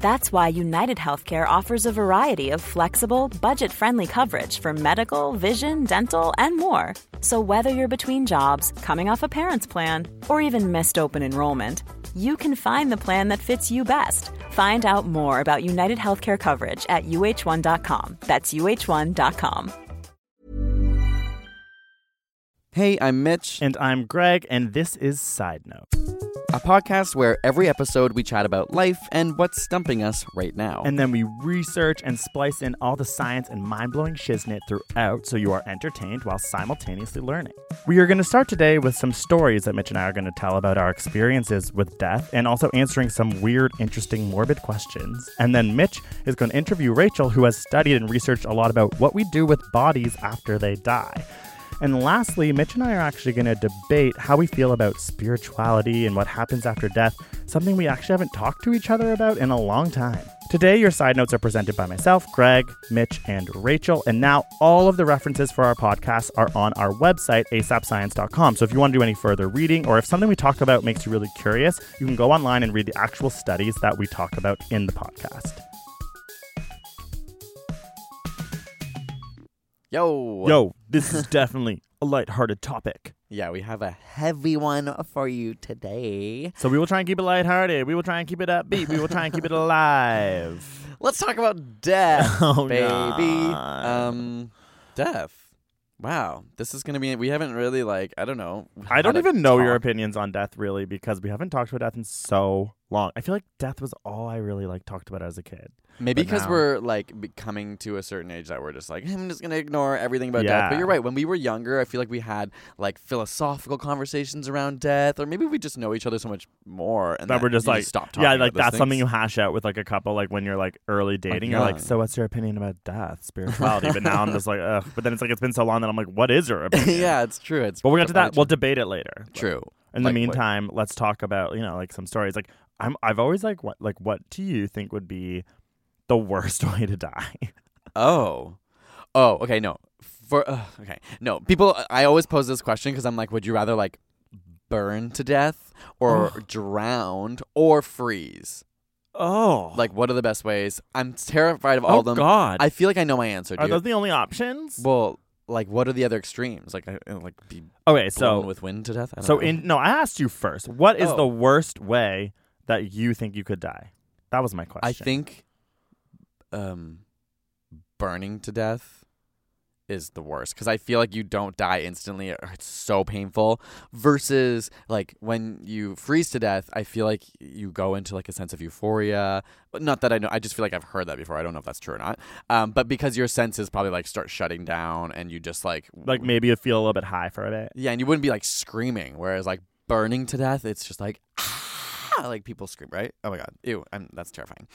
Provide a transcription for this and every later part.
That's why United Healthcare offers a variety of flexible, budget friendly coverage for medical, vision, dental, and more. So, whether you're between jobs, coming off a parent's plan, or even missed open enrollment, you can find the plan that fits you best. Find out more about United Healthcare coverage at uh1.com. That's uh1.com. Hey, I'm Mitch, And I'm Greg, and this is Side Note. A podcast where every episode we chat about life and what's stumping us right now. And then we research and splice in all the science and mind blowing shiznit throughout so you are entertained while simultaneously learning. We are going to start today with some stories that Mitch and I are going to tell about our experiences with death and also answering some weird, interesting, morbid questions. And then Mitch is going to interview Rachel, who has studied and researched a lot about what we do with bodies after they die. And lastly, Mitch and I are actually going to debate how we feel about spirituality and what happens after death, something we actually haven't talked to each other about in a long time. Today, your side notes are presented by myself, Greg, Mitch, and Rachel. And now all of the references for our podcast are on our website, asapscience.com. So if you want to do any further reading or if something we talk about makes you really curious, you can go online and read the actual studies that we talk about in the podcast. Yo, Yo, this is definitely a lighthearted topic. yeah, we have a heavy one for you today. So we will try and keep it lighthearted. We will try and keep it upbeat. We will try and keep it alive. Let's talk about death, Oh, baby. Um, death. Wow, this is gonna be. We haven't really like. I don't know. I don't even know your opinions on death really because we haven't talked about death in so long. I feel like death was all I really like talked about as a kid. Maybe because we're like coming to a certain age that we're just like, I'm just gonna ignore everything about death. But you're right. When we were younger, I feel like we had like philosophical conversations around death, or maybe we just know each other so much more, and That we're just like stop talking. Yeah, like that's something you hash out with like a couple like when you're like early dating. you're like, so what's your opinion about death, spirituality? but now I'm just like, ugh. But then it's like it's been so long that I'm like, what is your opinion? yeah, it's true. It's But we're gonna do that. We'll debate it later. True. In the Like, what- meantime, let's talk about you know like some stories. Like I'm I've always like what like what do you think would be the worst way to die? Oh. Oh, okay, no. For uh, okay. No. People I always pose this question cuz I'm like would you rather like burn to death or drowned or freeze? oh, Like what are the best ways? I'm terrified of all oh of them. Oh god, I feel like I know my answer, are dude. those the only options? well, like what are the other extremes? Like I, like be okay, blown so with wind to death? I don't so know. in no, I asked you first. What is Oh. the worst way that you think you could die? That was my question. I think um burning to death is the worst because I feel like you don't die instantly it's so painful versus like when you freeze to death I feel like you go into like a sense of euphoria not that I know I just feel like I've heard that before I don't know if that's true or not um but because your senses probably like start shutting down and you just like like maybe you feel a little bit high for a bit. yeah and you wouldn't be like screaming whereas like burning to death it's just like ah, like people scream right oh my god ew I'm, that's terrifying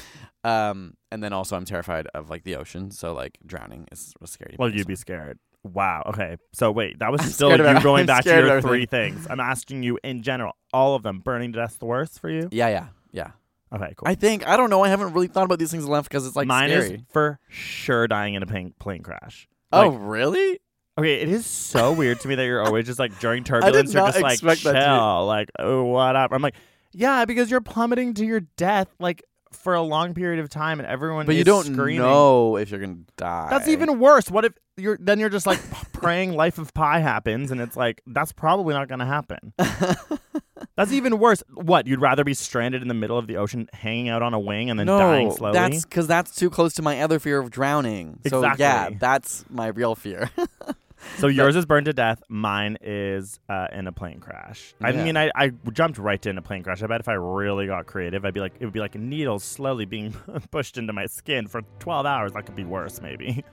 um and then also i'm terrified of like the ocean so like drowning is was scary Well, you'd be scared. Wow. Okay. So wait, that was I'm still you going I'm back to your three things. I'm asking you in general, all of them. Burning to death the worst for you? yeah yeah yeah Okay, cool. i think i don't know i haven't really thought about these things enough because it's like Mine scary is for sure dying in a plane, plane crash. oh really okay. It is so weird to me that you're always just like during turbulence, you're just like chill, like oh what up? I'm like, yeah, because you're plummeting to your death like for a long period of time, and everyone. but you don't screaming. know if you're gonna die That's even worse. What if you're then you're just like praying life of pi happens and it's like that's probably not going to happen. that's even worse. What, you'd rather be stranded in the middle of the ocean hanging out on a wing and then no, dying slowly? that's because that's too close to my other fear of drowning. So yeah, Exactly. that's my real fear. So yours is burned to death. Mine is uh, in a plane crash. I Yeah. mean, I, I jumped right to in a plane crash. I bet if I really got creative, I'd be like, it would be like needles slowly being pushed into my skin for 12 hours. That could be worse, maybe.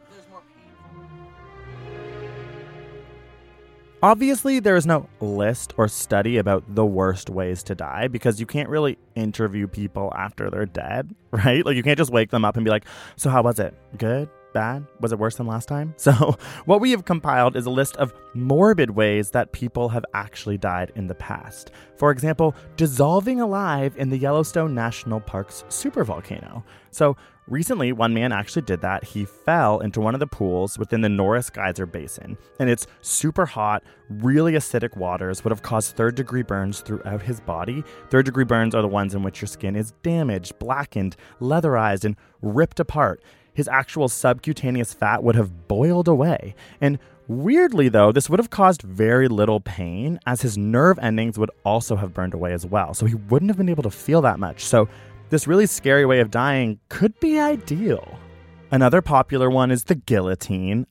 Obviously, there is no list or study about the worst ways to die because you can't really interview people after they're dead, right? Like, you can't just wake them up and be like, So, how was it? Good? Bad? Was it worse than last time? So, what we have compiled is a list of morbid ways that people have actually died in the past. For example, dissolving alive in the Yellowstone National Park's supervolcano. So, Recently, one man actually did that. He fell into one of the pools within the Norris Geyser Basin, and its super hot, really acidic waters would have caused third degree burns throughout his body. Third degree burns are the ones in which your skin is damaged, blackened, leatherized, and ripped apart. His actual subcutaneous fat would have boiled away. And weirdly, though, this would have caused very little pain, as his nerve endings would also have burned away as well. So he wouldn't have been able to feel that much. So this really scary way of dying could be ideal. Another popular one is the guillotine.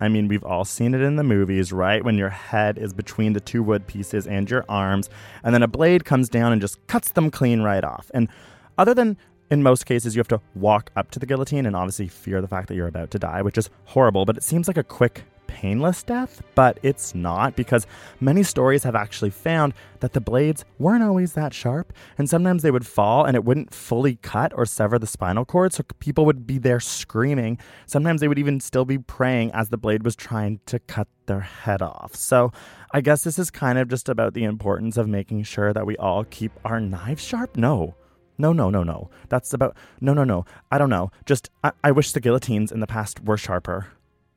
I mean, we've all seen it in the movies, right? When your head is between the two wood pieces and your arms, and then a blade comes down and just cuts them clean right off. And other than in most cases, you have to walk up to the guillotine and obviously fear the fact that you're about to die, which is horrible, but it seems like a quick, painless death, but it's not because many stories have actually found that the blades weren't always that sharp, and sometimes they would fall and it wouldn't fully cut or sever the spinal cord, so people would be there screaming. Sometimes they would even still be praying as the blade was trying to cut their head off. So I guess this is kind of just about the importance of making sure that we all keep our knives sharp. No. No, no, no, no. That's about. No, no, no. I don't know. Just, I, I wish the guillotines in the past were sharper.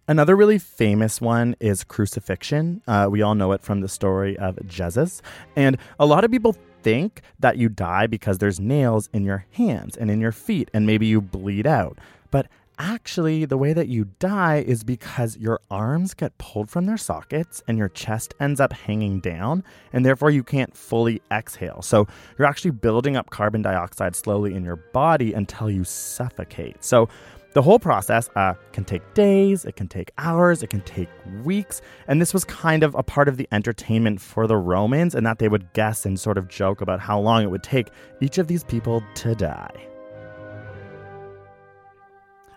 Another really famous one is crucifixion. Uh, we all know it from the story of Jesus. And a lot of people think that you die because there's nails in your hands and in your feet, and maybe you bleed out. But actually, the way that you die is because your arms get pulled from their sockets and your chest ends up hanging down, and therefore you can't fully exhale. So you're actually building up carbon dioxide slowly in your body until you suffocate. So the whole process uh, can take days, it can take hours, it can take weeks, and this was kind of a part of the entertainment for the Romans, and that they would guess and sort of joke about how long it would take each of these people to die.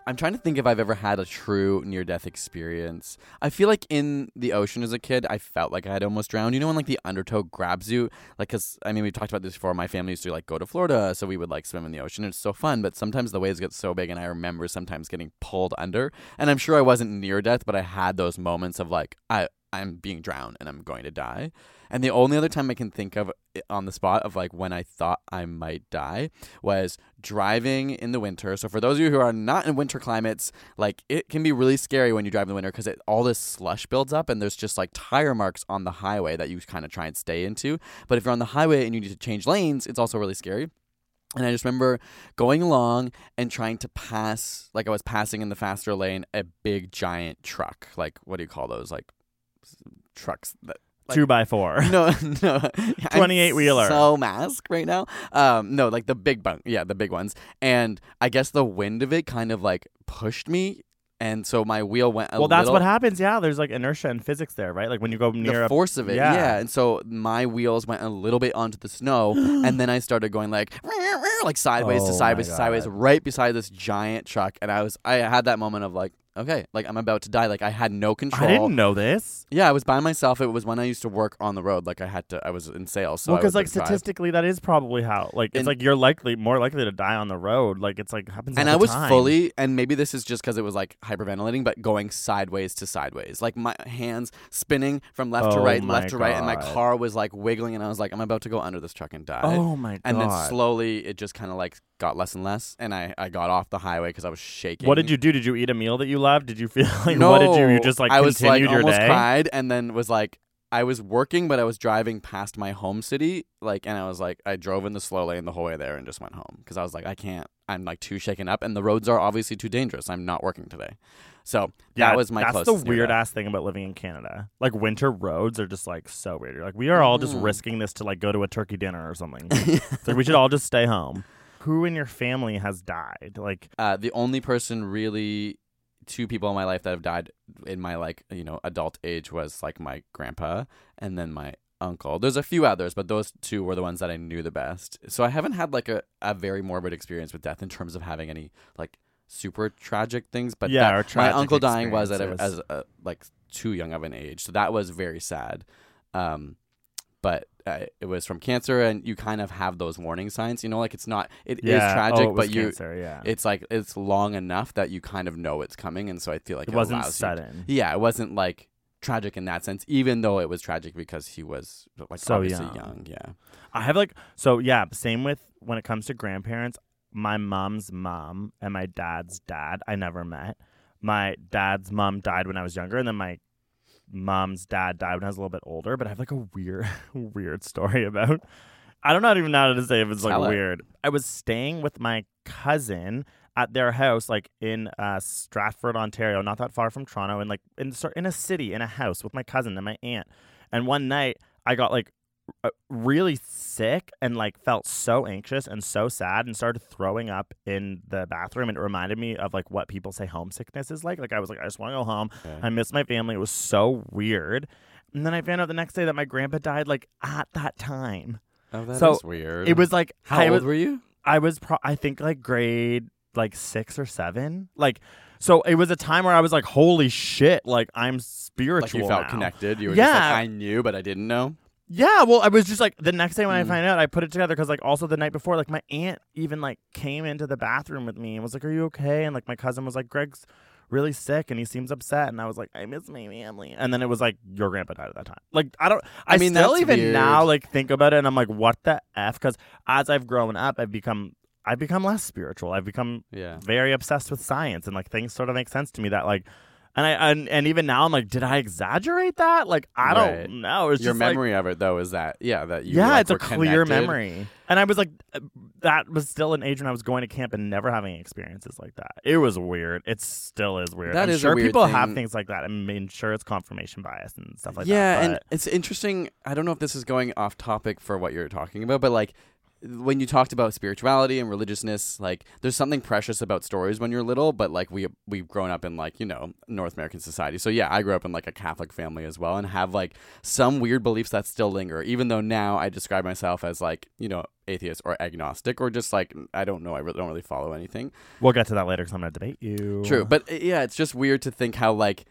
I'm trying to think if I've ever had a true near death experience. I feel like in the ocean as a kid, I felt like I had almost drowned. You know when like the undertow grabs you, like because I mean we talked about this before. My family used to like go to Florida, so we would like swim in the ocean. It's so fun, but sometimes the waves get so big, and I remember sometimes getting pulled under. And I'm sure I wasn't near death, but I had those moments of like I I'm being drowned and I'm going to die. And the only other time I can think of eh, on the spot of like when I thought I might die was driving in the winter. So for those of you who are not in winter climates, like it can be really scary when you drive in the winter because all this slush builds up and there's just like tire marks on the highway that you kind of try and stay into. But if you're on the highway and you need to change lanes, it's also really scary. And I just remember going along and trying to pass, like I was passing in the faster lane, a big giant truck. Like, what do you call those? Like trucks that Like- Two by four. no, no. 28 wheeler. So mask right now. Um, no, like the big bunk. Yeah, the big ones. And I guess the wind of it kind of like pushed me, and so my wheel went. A well, that's little, what happens. Yeah, there's like inertia in physics there, right? Like when you go near the a force of it, yeah. yeah. And so my wheels went a little bit onto the snow, and then I started going like, like sideways to Oh sideways to sideways, right beside this giant truck. And I was, I had that moment of like, okay, like I'm about to die. Like I had no control. I didn't know this. Yeah, I was by myself. It was when I used to work on the road. Like I had to, I was in sales. So well, because like drive. statistically, that is probably how. Like it's And- like you're likely more likely to die on the road. Like it's like happens. and I was time. fully, and maybe this is just because it was like hyperventilating, but going sideways to sideways, like my hands spinning from left to Oh right, my left to right, and my car was like wiggling, and I was like, I'm about to go under this truck and die. Oh my god. and then slowly it just kind of like got less and less, and I, I got off the highway because I was shaking. What did you do? Did you eat a meal that you loved? Did you feel like no, what did you? You just like I was like your almost day. cried, and then was like. I was working, but I was driving past my home city, like, and I was like, I drove in the slow lane the whole way there and just went home because I was like, I can't. I'm like too shaken up, and the roads are obviously too dangerous. I'm not working today, so Yeah, that was my that's closest. the weird ass thing about living in Canada. Like winter roads are just like so weird. You're like we are all just Mm. risking this to like go to a turkey dinner or something. like we should all just stay home. Who in your family has died? Like Uh, the only person really two people in my life that have died in my like you know adult age was like my grandpa and then my uncle. There's a few others, but those two were the ones that I knew the best. So I haven't had like a, a very morbid experience with death in terms of having any like super tragic things. But Yeah, that- my uncle dying was at a, as a, like too young of an age, so that was very sad. Um, but uh, it was from cancer, and you kind of have those warning signs. You know, like it's not it is yeah. tragic, oh, it but you cancer, yeah. it's like it's long enough that you kind of know it's coming, and so I feel like it it, wasn't sudden. yeah, it wasn't like tragic in that sense, even though it was tragic because he was like So obviously young. young. Yeah. I have like so yeah, same with when it comes to grandparents. My mom's mom and my dad's dad I never met. My dad's mom died when I was younger, and then my mom's dad died when I was a little bit older. But I have like a weird, weird story about. I don't know even know how to say if it's like it. weird. I was staying with my cousin at their house, like in uh, Stratford, Ontario, not that far from Toronto, and like in in a city, in a house with my cousin and my aunt. And one night, I got like Uh, really sick and like felt so anxious and so sad and started throwing up in the bathroom and it reminded me of like what people say homesickness is like like i was like i just want to go home Okay. i miss my family it was so weird and then i found out the next day that my grandpa died like at that time Oh, that is So, weird. it was like How I old was, were you? I was pro- I think like grade like 6 or 7 like so it was a time where i was like holy shit like i'm spiritual Like you felt now. connected. You were just Yeah. like I knew, but I didn't know. Yeah, well, I was just like the next day when I Mm. find out, I put it together because like also the night before, like my aunt even like came into the bathroom with me and was like, "Are you okay?" And like my cousin was like, "Greg's really sick and he seems upset," and I was like, "I miss my family." And then it was like, "Your grandpa died at that time." Like I don't, I, I mean, still even weird. now like think about it and I'm like, "What the f?" Because as I've grown up, I've become I've become less spiritual. I've become Yeah. very obsessed with science and like things sort of make sense to me that like. And I and, and even now I'm like, did I exaggerate that? Like I Right. don't know. It's Your just like, memory of it though is that yeah that you yeah, like, it's a clear connected. memory. And I was like, uh, that was still an age when I was going to camp and never having experiences like that. It was weird. It still is weird. That I'm is sure people have things like that. I mean, sure, it's confirmation bias and stuff like yeah, that. Yeah, and it's interesting. I don't know if this is going off topic for what you're talking about, but like when you talked about spirituality and religiousness, like there's something precious about stories when you're little, but like we we've grown up in like, you know, North American society. So yeah, I grew up in like a Catholic family as well and have like some weird beliefs that still linger, even though now I describe myself as like, you know, atheist or agnostic or just like I don't know, I really don't really follow anything. we'll get to that later because I'm going to debate you. True, but uh, yeah, it's just weird to think how like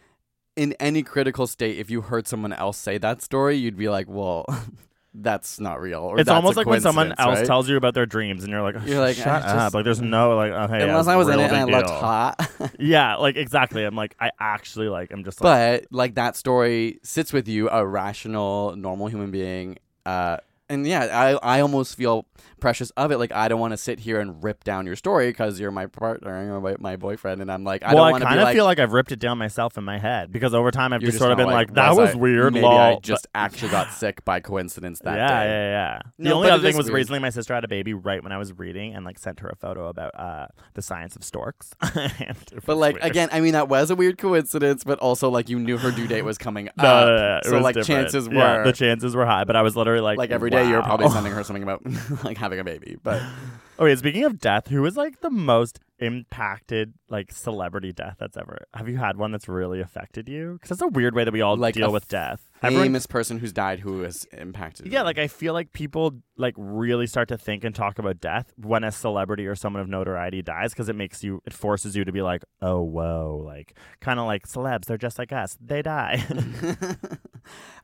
in any critical state, if you heard someone else say that story, you'd be like, well, that's not real. Or it's almost like when someone else right? tells you about their dreams and you're like, You're like, shut up. just- Like, there's no, like, okay. yeah, Unless I was in it and I looked hot. Yeah, like, exactly. I'm like, I actually, like, I'm just like, but like that story sits with you, a rational, normal human being. Uh, and yeah, I I almost feel precious of it. Like I don't want to sit here and rip down your story because you're my partner, you're my, my boyfriend, and I'm like, I well, don't I want to kind of like. feel like I've ripped it down myself in my head because over time I've just sort of been like, that was I- weird. Maybe lol. I But- just actually got sick by coincidence that yeah, day. yeah, yeah. The No, only other thing was weird. recently my sister had a baby right when I was reading and like sent her a photo about uh, the science of storks. But like weird. again, I mean that was a weird coincidence, but also like you knew her due date was coming no, up, no, no, so like different. chances were yeah, the chances were high. But I was literally like, like every day you were probably sending her something about like having a baby. But Okay, speaking of death, who is like the most impacted like celebrity death that's ever? Have you had one that's really affected you? Because that's a weird way that we all Like deal with death. Everyone famous person who's died who has impacted. Yeah, you. like I feel like people like really start to think and talk about death when a celebrity or someone of notoriety dies because it makes you it forces you to be like, "Oh, whoa." Like kind of like celebs, they're just like us. They die.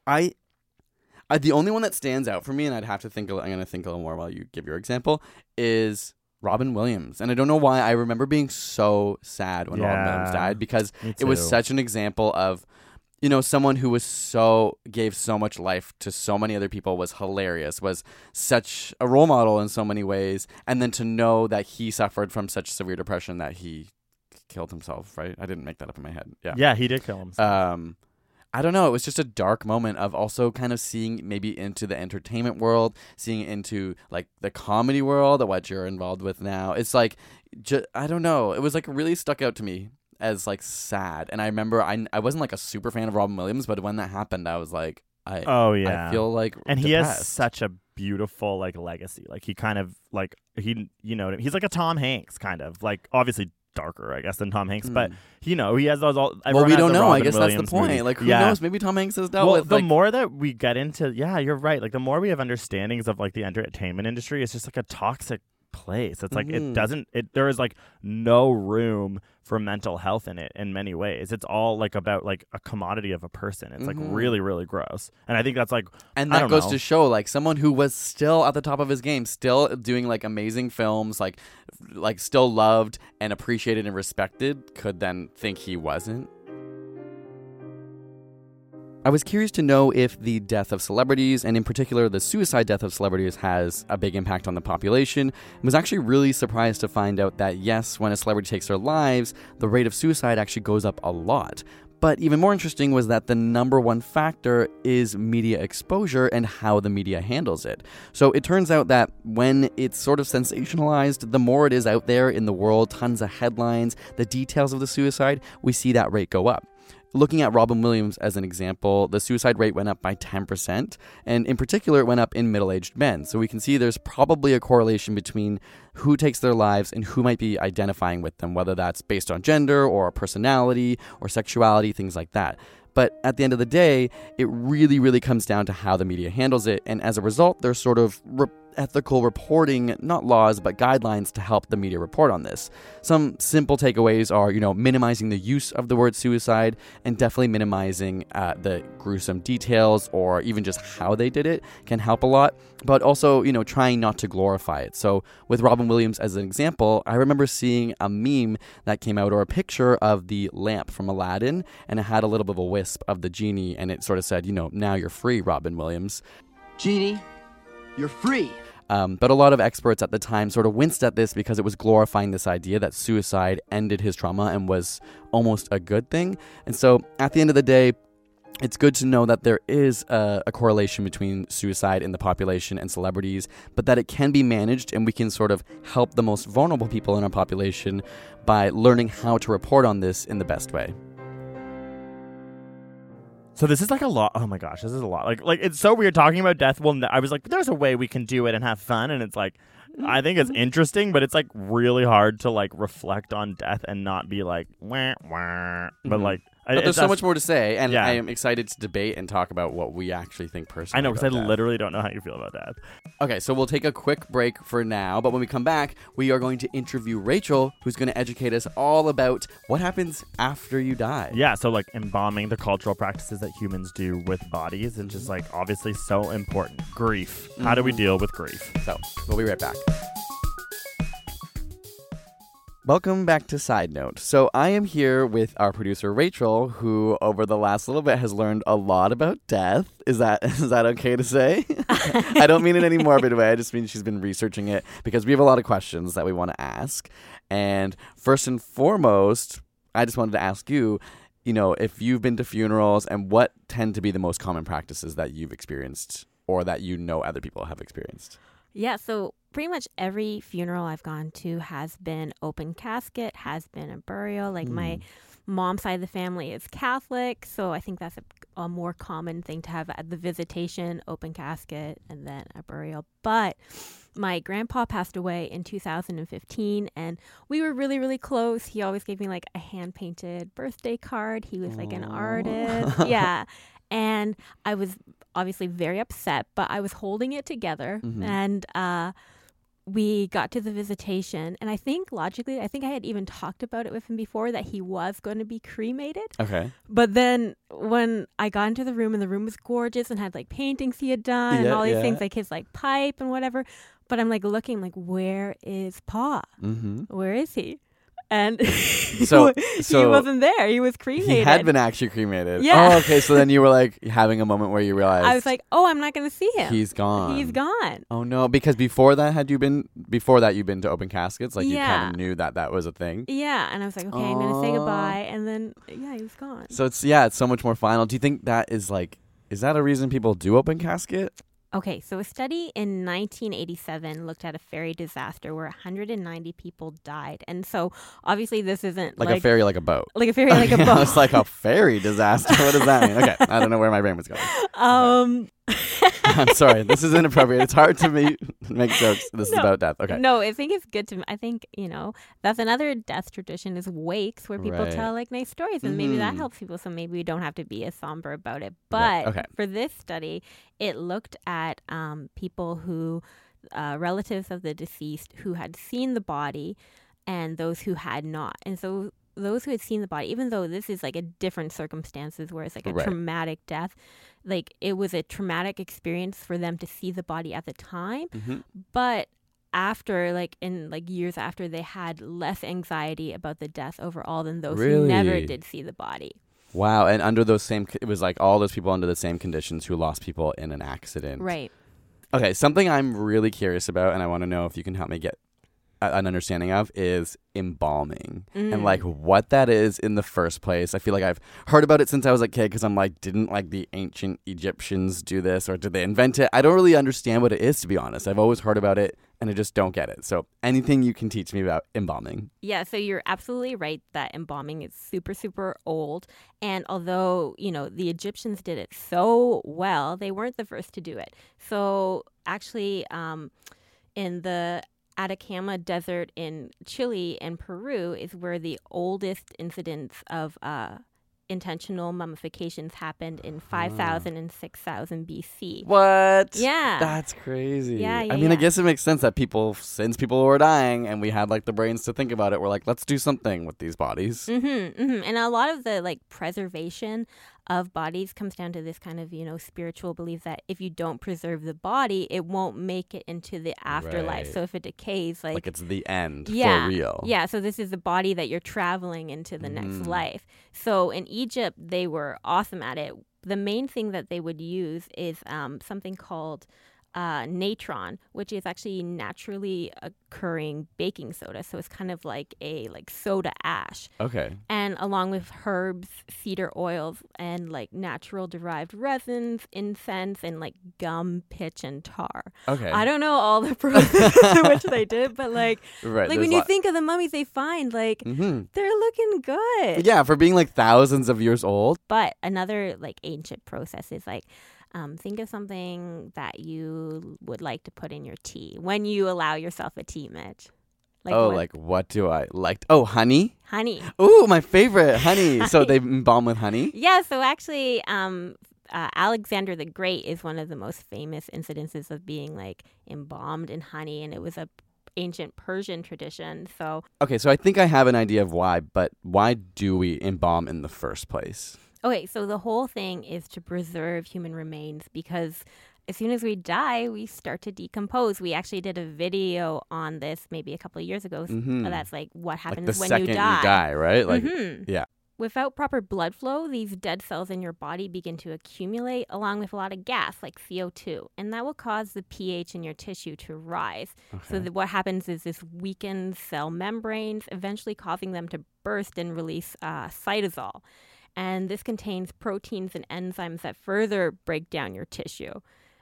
I, I the only one that stands out for me, and I'd have to think. a- I'm gonna think a little more while you give your example. Is Robin Williams, and I don't know why I remember being so sad when Robin Williams died because it was such an example of you know someone who was so gave so much life to so many other people was hilarious was such a role model in so many ways and then to know that he suffered from such severe depression that he killed himself right i didn't make that up in my head yeah yeah, he did kill himself. um I don't know. It was just a dark moment of also kind of seeing maybe into the entertainment world, seeing into like the comedy world, of what you're involved with now. It's like, ju- I don't know. It was like really stuck out to me as like sad. And I remember I I wasn't like a super fan of Robin Williams, but when that happened, I was like, I oh yeah. I feel like and he has such a beautiful like legacy. Like he kind of like he you know he's like a Tom Hanks kind of like obviously darker, I guess, than Tom Hanks. But Mm. you know, he has those all. well, we don't know. I guess Williams that's the point. movie. Like, who yeah. knows? Maybe Tom Hanks has dealt Well, with the like, more that we get into, yeah, you're right. Like the more we have understandings of like the entertainment industry, it's just like a toxic place. It's like Mhm. it doesn't. It there is like no room for mental health in it in many ways. It's all like about like a commodity of a person. It's like Mhm. really really gross. And I think that's like And that goes know. to show like someone who was still at the top of his game, still doing like amazing films, like like still loved and appreciated and respected, could then think he wasn't. I was curious to know if the death of celebrities, and in particular the suicide death of celebrities, has a big impact on the population. I was actually really surprised to find out that yes, when a celebrity takes their lives, the rate of suicide actually goes up a lot. But even more interesting was that the number one factor is media exposure and how the media handles it. So it turns out that when it's sort of sensationalized, the more it is out there in the world, tons of headlines, the details of the suicide, we see that rate go up. Looking at Robin Williams as an example, the suicide rate went up by 10%, and in particular, it went up in middle aged men. So we can see there's probably a correlation between who takes their lives and who might be identifying with them, whether that's based on gender or personality or sexuality, things like that. But at the end of the day, it really, really comes down to how the media handles it. And as a result, there's sort of re- ethical reporting, not laws, but guidelines to help the media report on this. Some simple takeaways are, you know, minimizing the use of the word suicide and definitely minimizing uh, the gruesome details or even just how they did it can help a lot. But also, you know, trying not to glorify it. So with Robin Williams as an example, I remember seeing a meme that came out or a picture of the lamp from Aladdin and it had a little bit of a wisp of the genie and it sort of said, you know, now you're free, Robin Williams. Genie, you're free. Um, but a lot of experts at the time sort of winced at this because it was glorifying this idea that suicide ended his trauma and was almost a good thing. And so at the end of the day, it's good to know that there is a, a correlation between suicide in the population and celebrities, but that it can be managed and we can sort of help the most vulnerable people in our population by learning how to report on this in the best way. So this is like a lot. Oh my gosh, this is a lot. Like like it's so weird talking about death. Well, I was like, there's a way we can do it and have fun, and it's like, I think it's interesting, but it's like really hard to like reflect on death and not be like wah wah. But Mhm. like, But there's so much more to say, and Yeah. I am excited to debate and talk about what we actually think personally. I know because I literally don't know how you feel about that. Okay, so we'll take a quick break for now, but when we come back, we are going to interview Rachel, who's going to educate us all about what happens after you die. Yeah, so like embalming the cultural practices that humans do with bodies is just like obviously so important. Grief. How do we Mhm. deal with grief? So, we'll be right back. Welcome back to Side Note. So, I am here with our producer Rachel, who over the last little bit has learned a lot about death. Is that is that okay to say? I don't mean it in any morbid way. I just mean she's been researching it because we have a lot of questions that we want to ask. And first and foremost, I just wanted to ask you, you know, if you've been to funerals and what tend to be the most common practices that you've experienced or that you know other people have experienced. Yeah, so pretty much every funeral I've gone to has been open casket, has been a burial. Like my mom's side of the family is Catholic, so I think that's a, a more common thing to have at the visitation, open casket, and then a burial. But my grandpa passed away in 2015 and we were really really close he always gave me like a hand painted birthday card he was like an Aw. artist yeah and i was obviously very upset but i was holding it together Mhm. and uh we got to the visitation and i think logically i think i had even talked about it with him before that he was going to be cremated Okay. but then when I got into the room and the room was gorgeous and had like paintings he had done and all these yeah. things like his like pipe and whatever, but I'm like looking like where is Pa? Mm-hmm. Where is he? And So- he so wasn't there. He was cremated. He had been actually cremated. Oh, yeah. Oh, okay. So then you were like having a moment where you realized I was like, oh, I'm not going to see him. he's gone. He's gone. Oh no! Because before that, had you been before that you've been to open caskets? Like you kind of knew that that was a thing. Yeah, and I was like, okay, I'm going to say goodbye, and then yeah, he was gone. So it's yeah, it's so much more final. Do you think that is like is that a reason people do open casket? Okay, so a study in 1987 looked at a ferry disaster where 190 people died, and so obviously this isn't Like, like a ferry, like a boat. like a ferry, like a boat. it's like a ferry disaster. What does that mean? Okay, I don't know where my brain was going. Um, I'm sorry. This is inappropriate. It's hard to me make jokes. This is about death. Okay. No, I think it's good to. I think you know that's another death tradition is wakes where people Right. tell like nice stories, and maybe that Mhm. helps people. So maybe we don't have to be as somber about it. Right, But okay. for this study, it looked at um, people who uh, relatives of the deceased who had seen the body, and those who had not. And so those who had seen the body, even though this is like a different circumstances where it's like a Right. traumatic death, like it was a traumatic experience for them to see the body at the time hmm but after like in like years after they had less anxiety about the death overall than those who never did see the body Wow. And under those same, it was like all those people under the same conditions who lost people in an accident. right Okay. Something I'm really curious about, and I want to know if you can help me get an understanding of, is embalming and Mm. like what that is in the first place. I feel like I've heard about it since I was a kid because I'm like, didn't like the ancient Egyptians do this or did they invent it? I don't really understand what it is to be honest. I've always heard about it and I just don't get it. So anything you can teach me about embalming. yeah so you're absolutely right that embalming is super super old and although you know the egyptians did it so well they weren't the first to do it so actually um, in the Atacama Desert in Chile and Peru is where the oldest incidents of uh, intentional mummifications happened in 5000 and 6000 BC. What? Yeah. That's crazy. Yeah, yeah, I mean, I guess it makes sense that people, since people were dying and we had like the brains to think about it, we're like, let's do something with these bodies. Mm-hmm, mm-hmm. And a lot of the like preservation of bodies comes down to this kind of you know spiritual belief that if you don't preserve the body, it won't make it into the afterlife. Right. So if it decays, like, Like it's the end yeah, for real. yeah. So this is the body that you're traveling into the next Mhm. life. So in Egypt, they were awesome at it. The main thing that they would use is um, something called uh, natron, which is actually naturally occurring baking soda. So it's kind of like a like soda ash Okay. and along with herbs, cedar oils, and like natural derived resins, incense, and like gum, pitch, and tar. Okay. I don't know all the processes which they did, but like, Right. like when you think of the mummies they find, like mm-hmm. they're looking good. Yeah, for being like thousands of years old. But another like ancient process is like. Um, think of something that you would like to put in your tea when you allow yourself a tea, Mitch. oh, what- like what do I like? Oh, honey. honey. Ooh, my favorite, honey. so they embalm with honey. Yeah, so actually, um, uh, Alexander the Great is one of the most famous incidences of being like embalmed in honey, and it was a ancient Persian tradition. So, Okay, so I think I have an idea of why, but why do we embalm in the first place? Okay, so the whole thing is to preserve human remains because as soon as we die, we start to decompose. We actually did a video on this maybe a couple of years ago. Mhm. That's like what Like happens the when second you die. die right? Like Mhm. yeah. Without proper blood flow, these dead cells in your body begin to accumulate along with a lot of gas like CO2, and that will cause the pH in your tissue to rise. So Okay. that what happens is this weakens cell membranes, eventually causing them to burst and release uh, cytosol. And this contains proteins and enzymes that further break down your tissue.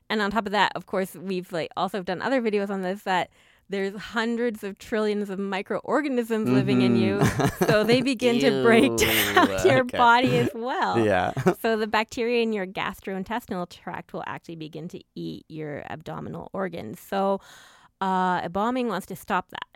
And on top of that, of course, we've like also done other videos on this that there's hundreds of trillions of microorganisms living in you. Mhm. So they begin to break down your okay. body as well. yeah. So the bacteria in your gastrointestinal tract will actually begin to eat your abdominal organs. So uh, embalming wants to stop that.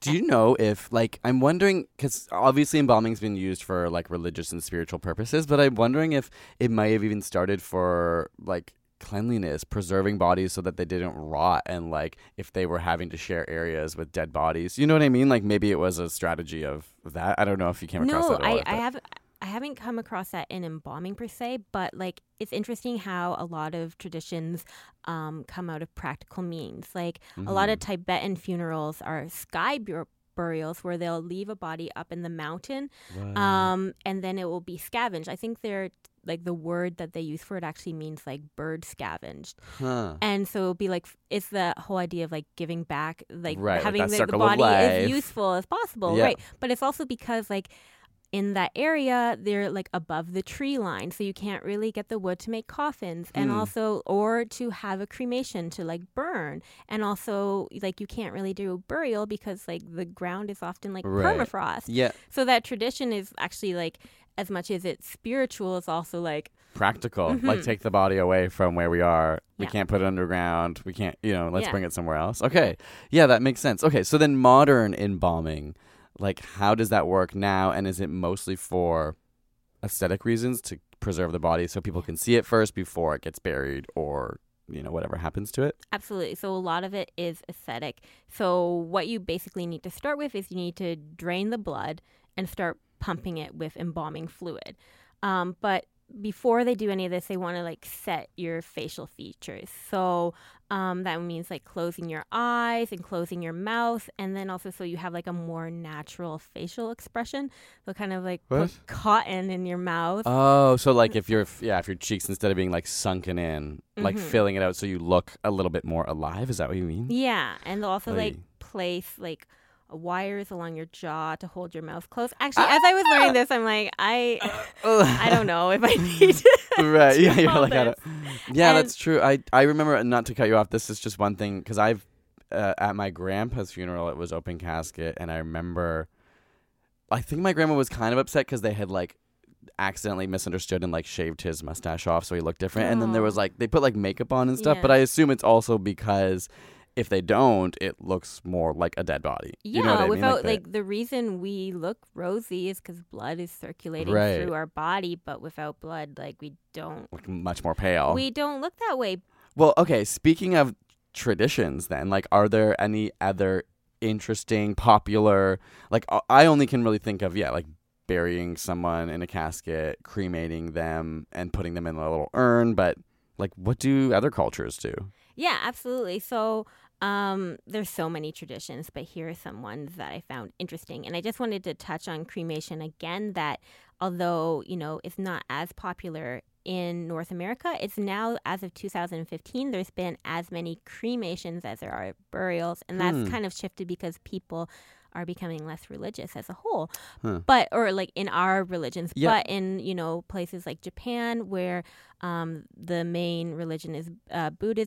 Do you know if, like, I'm wondering, because obviously embalming's been used for like religious and spiritual purposes, but I'm wondering if it might have even started for like cleanliness, preserving bodies so that they didn't rot, and like if they were having to share areas with dead bodies. You know what I mean? Like maybe it was a strategy of that. I don't know if you came across no, that. at all, I, I have. I haven't come across that in embalming per se, but like it's interesting how a lot of traditions um, come out of practical means. Like a lot Mm-hmm. of Tibetan funerals are sky bur- burials where they'll leave a body up in the mountain What? um, and then it will be scavenged. I think they're like the word that they use for it actually means like bird scavenged, huh. and so it'll be like it's the whole idea of like giving back, like Right, having that the, the body as useful as possible, Yeah. right? But it's also because like in that area they're like above the tree line so you can't really get the wood to make coffins and Hmm. also or to have a cremation to like burn and also like you can't really do a burial because like the ground is often like Right. permafrost Yeah. so that tradition is actually like as much as it's spiritual, it's also like Practical. Like Mhm. take the body away from where we are. We Yeah. can't put it underground. We can't, you know, let's Yeah. bring it somewhere else. Okay. Yeah, that makes sense. Okay, so then modern embalming, like how does that work now and is it mostly for aesthetic reasons to preserve the body so people can see it first before it gets buried or, you know, whatever happens to it? Absolutely. So a lot of it is aesthetic. So what you basically need to start with is you need to drain the blood and start pumping it with embalming fluid. Um, but before they do any of this, they want to like set your facial features. So um, that means like closing your eyes and closing your mouth, and then also so you have like a more natural facial expression. So kind of like What? put cotton in your mouth. Oh, so like if your yeah, if your cheeks instead of being like sunken in, like Mhm. filling it out so you look a little bit more alive, is that what you mean? Yeah, and they'll also like Oy. place like wires along your jaw to hold your mouth closed. Actually, as I was learning this, I'm like, I, I don't know if I need right. yeah you're like yeah And- that's true. I i remember not to cut you off this is just one thing because i've uh, at my grandpa's funeral it was open casket and i remember i think my grandma was kind of upset because they had like accidentally misunderstood and like shaved his mustache off so he looked different. And then there was like they put like makeup on and stuff but i assume it's also because if they don't it looks more like a dead body Yeah, you know what I mean? without they- like, the reason we look rosy is because blood is circulating Right. through our body, but without blood, like we don't, like much more pale we don't look that way. Well, okay, speaking of traditions then, like are there any other interesting, popular like I only can really think of yeah, like burying someone in a casket, cremating them and putting them in a little urn, but like what do other cultures do? Yeah, absolutely. So um, there's so many traditions, but here are some ones that I found interesting. And I just wanted to touch on cremation again that although, you know, it's not as popular in North America, it's now, as of 2015, there's been as many cremations as there are burials. And that's Hmm. kind of shifted because people are becoming less religious as a whole Huh. but or like in our religions Yeah. but in you know places like japan where um the main religion is uh, buddhism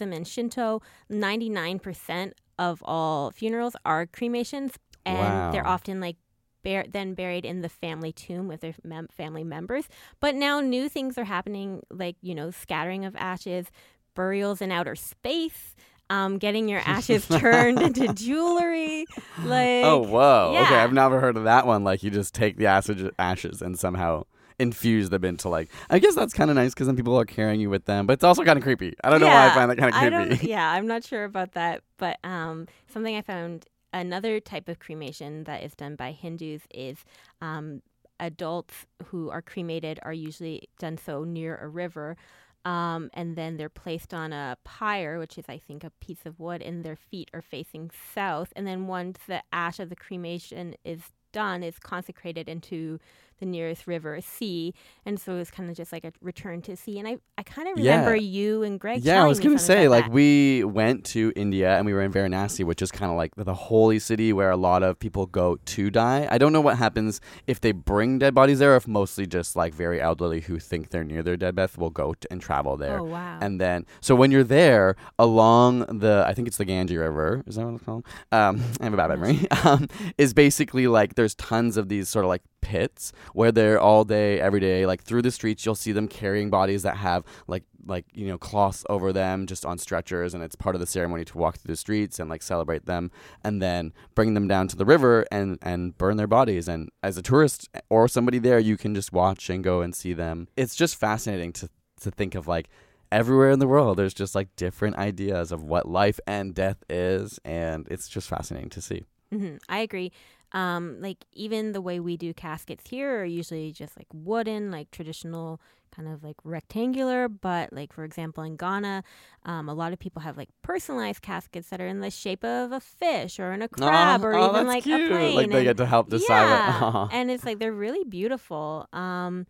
And shinto 99% of all funerals are cremations and they're often like bur- then buried in the family tomb with their mem- family members but now new things are happening like you know scattering of ashes burials in outer space um, getting your ashes turned into jewelry like oh, whoa. Okay. I've never heard of that one like you just take the acid ashes and somehow infuse them into like I guess that's kind of nice cuz then people are carrying you with them, but it's also kind of creepy. I don't know why I find that kind of creepy. yeah, I'm not sure about that, but um, something I found another type of cremation that is done by Hindus is um, adults who are cremated are usually done so near a river. Um, and then they're placed on a pyre, which is, I think, a piece of wood, and their feet are facing south. And then once the ash of the cremation is done, it's consecrated into the nearest river sea. And so it was kind of just like a return to sea. And I, I kind of Yeah. remember you and Greg. Yeah, I was gonna say like that. we went to India and we were in Varanasi, which is kind of like the holy city where a lot of people go to die. I don't know what happens if they bring dead bodies there, or if mostly just like very elderly who think they're near their deathbed will go t- and travel there. Oh wow! And then, so when you're there along the, I think it's the Ganges River, is that what it's called? Um, I have a bad memory. Um, is basically like there's tons of these sort of like pits where they're all day, every day, like through the streets. You'll see them carrying bodies that have like like you know cloths over them, just on stretchers, and it's part of the ceremony to walk through the streets and like celebrate them, and then bring them down to the river and and burn their bodies. And as a tourist or somebody there, you can just watch and go and see them. It's just fascinating to to think of like everywhere in the world there's just like different ideas of what life and death is and it's just fascinating to see hmm I agree. Um, like even the way we do caskets here are usually just like wooden, like traditional, kind of like rectangular. But like for example, in Ghana, um, a lot of people have like personalized caskets that are in the shape of a fish or in a crab or oh, even like cute. a plane. like they and- get to help decide yeah, and it's like they're really beautiful. Um,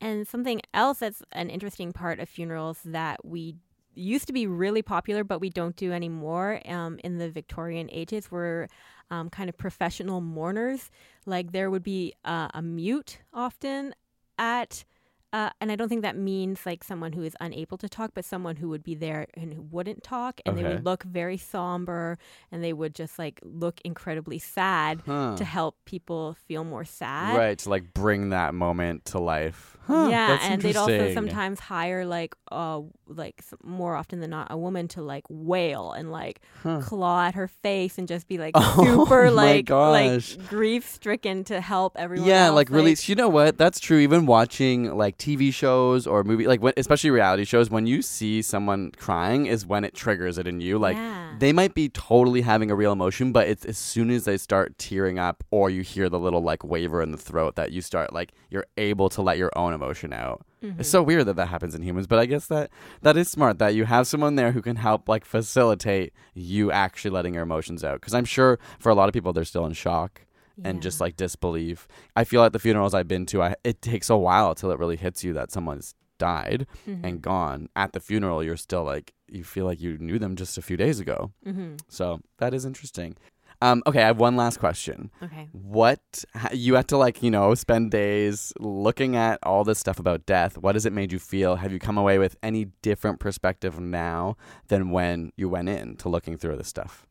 and something else that's an interesting part of funerals that we used to be really popular, but we don't do anymore. Um, in the Victorian ages, were um, kind of professional mourners. Like there would be uh, a mute often at. Uh, and I don't think that means like someone who is unable to talk, but someone who would be there and who wouldn't talk, and they would look very somber, and they would just like look incredibly sad Huh. to help people feel more sad. right to like bring that moment to life Huh, yeah, and they'd also sometimes hire like uh like more often than not a woman to like wail and like Huh. claw at her face and just be like Oh super like gosh. like grief stricken to help everyone. yeah else, like really you know what that's true even watching like tv shows or movie like when, especially reality shows when you see someone crying is when it triggers it in you like Yeah. they might be totally having a real emotion but it's as soon as they start tearing up or you hear the little like waver in the throat that you start like you're able to let your own emotion out Mm-hmm. it's so weird that that happens in humans but i guess that that is smart that you have someone there who can help like facilitate you actually letting your emotions out because i'm sure for a lot of people they're still in shock and just like disbelief. I feel at the funerals I've been to, I, it takes a while till it really hits you that someone's died Mm-hmm. and gone. At the funeral, you're still like you feel like you knew them just a few days ago. hmm So that is interesting. Um, okay, I have one last question. okay. What you had to like, you know, spend days looking at all this stuff about death. What has it made you feel? Have you come away with any different perspective now than when you went in to looking through this stuff?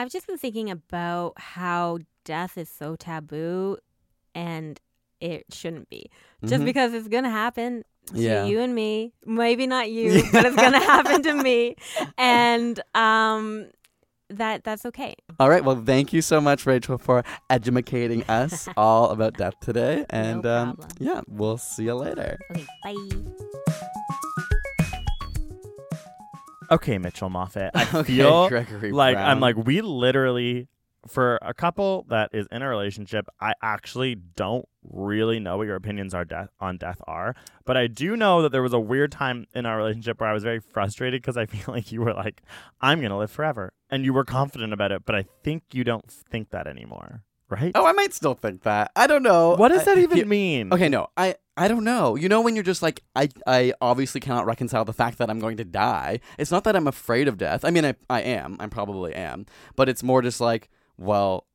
I've just been thinking about how death is so taboo and it shouldn't be. Just Mhm. because it's going to happen to Yeah. you and me. Maybe not you, but it's going to happen to me. And um that that's okay. All right. Well, thank you so much, Rachel, for educating us all about death today. And um, yeah, we'll see you later. Okay, bye. Okay, Mitchell Moffit. I Okay, feel Gregory like Brown. I'm like we literally for a couple that is in a relationship, I actually don't really know what your opinions are death on death are, but I do know that there was a weird time in our relationship where I was very frustrated because I feel like you were like, "I'm gonna live forever," and you were confident about it, but I think you don't think that anymore, right? Oh, I might still think that. I don't know. what does I- that even yeah, mean? Okay, no, I I don't know. You know when you're just like I I obviously cannot reconcile the fact that I'm going to die. It's not that I'm afraid of death. I mean, I I am. I probably am. But it's more just like, well,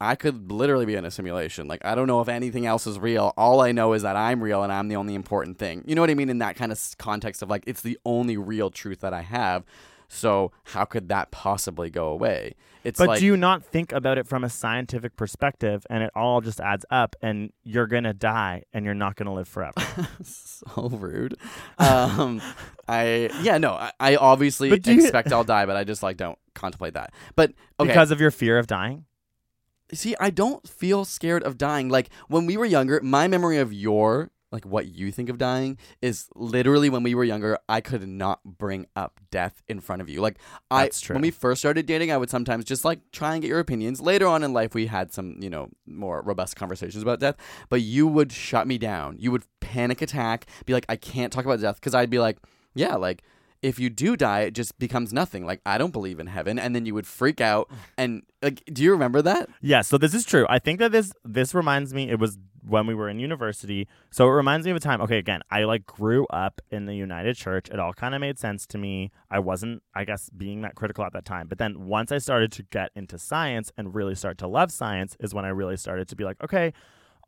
I could literally be in a simulation. Like I don't know if anything else is real. All I know is that I'm real and I'm the only important thing. You know what I mean in that kind of context of like it's the only real truth that I have. So how could that possibly go away? It's But like do you not think about it from a scientific perspective and it all just adds up and you're to die and you're not to live forever? so rude. Um, I yeah no, I, I obviously do you- expect I'll die, but I just like don't contemplate that. But okay, Because of your fear of dying? see, I don't feel scared of dying. Like when we were younger, my memory of your like what you think of dying is literally when we were younger, I could not bring up death in front of you. Like I That's true. when we first started dating, I would sometimes just like try and get your opinions. Later on in life, we had some, you know, more robust conversations about death, but you would shut me down. You would panic attack, be like I can't talk about death because I'd be like, yeah, like if you do die, it just becomes nothing. Like I don't believe in heaven, and then you would freak out. And like, do you remember that? Yeah, so this is true. I think that this this reminds me it was when we were in university. So it reminds me of a time. Okay, again, I like grew up in the United Church. It all kind of made sense to me. I wasn't, I guess, being that critical at that time. But then once I started to get into science and really start to love science is when I really started to be like, okay,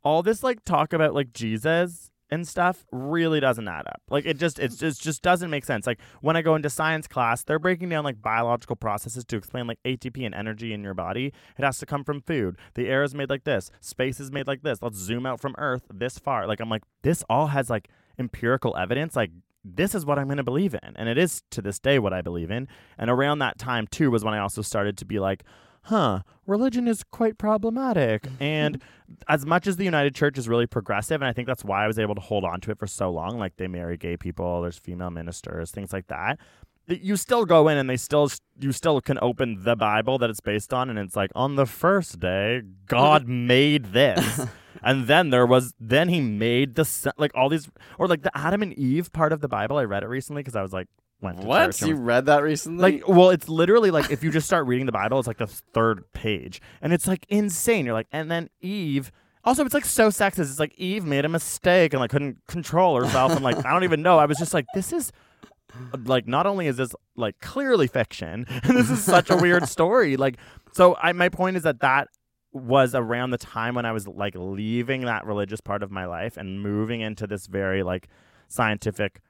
all this like talk about like Jesus and stuff really doesn't add up. Like it just it just just doesn't make sense. Like when I go into science class, they're breaking down like biological processes to explain like ATP and energy in your body. It has to come from food. The air is made like this. Space is made like this. Let's zoom out from Earth this far. Like I'm like this all has like empirical evidence. Like this is what I'm going to believe in. And it is to this day what I believe in. And around that time too was when I also started to be like huh, religion is quite problematic. Mm-hmm. and as much as the United Church is really progressive, and I think that's why I was able to hold on to it for so long, like they marry gay people, there's female ministers, things like that. You still go in and they still you still can open the Bible that it's based on, and it's like on the first day God made this, and then there was then He made the like all these or like the Adam and Eve part of the Bible. I read it recently because I was like, went to What? church and You was- read that recently? like well it's literally like if you just start reading the bible it's like the third page. And it's like insane. You're like and then eve also it's like so sexist. It's like eve made a mistake and like couldn't control herself and like i don't even know. I was just like this is like not only is this like clearly fiction and this is such a weird story. Like so i my point is that that was around the time when i was like leaving that religious part of my life and moving into this very like scientific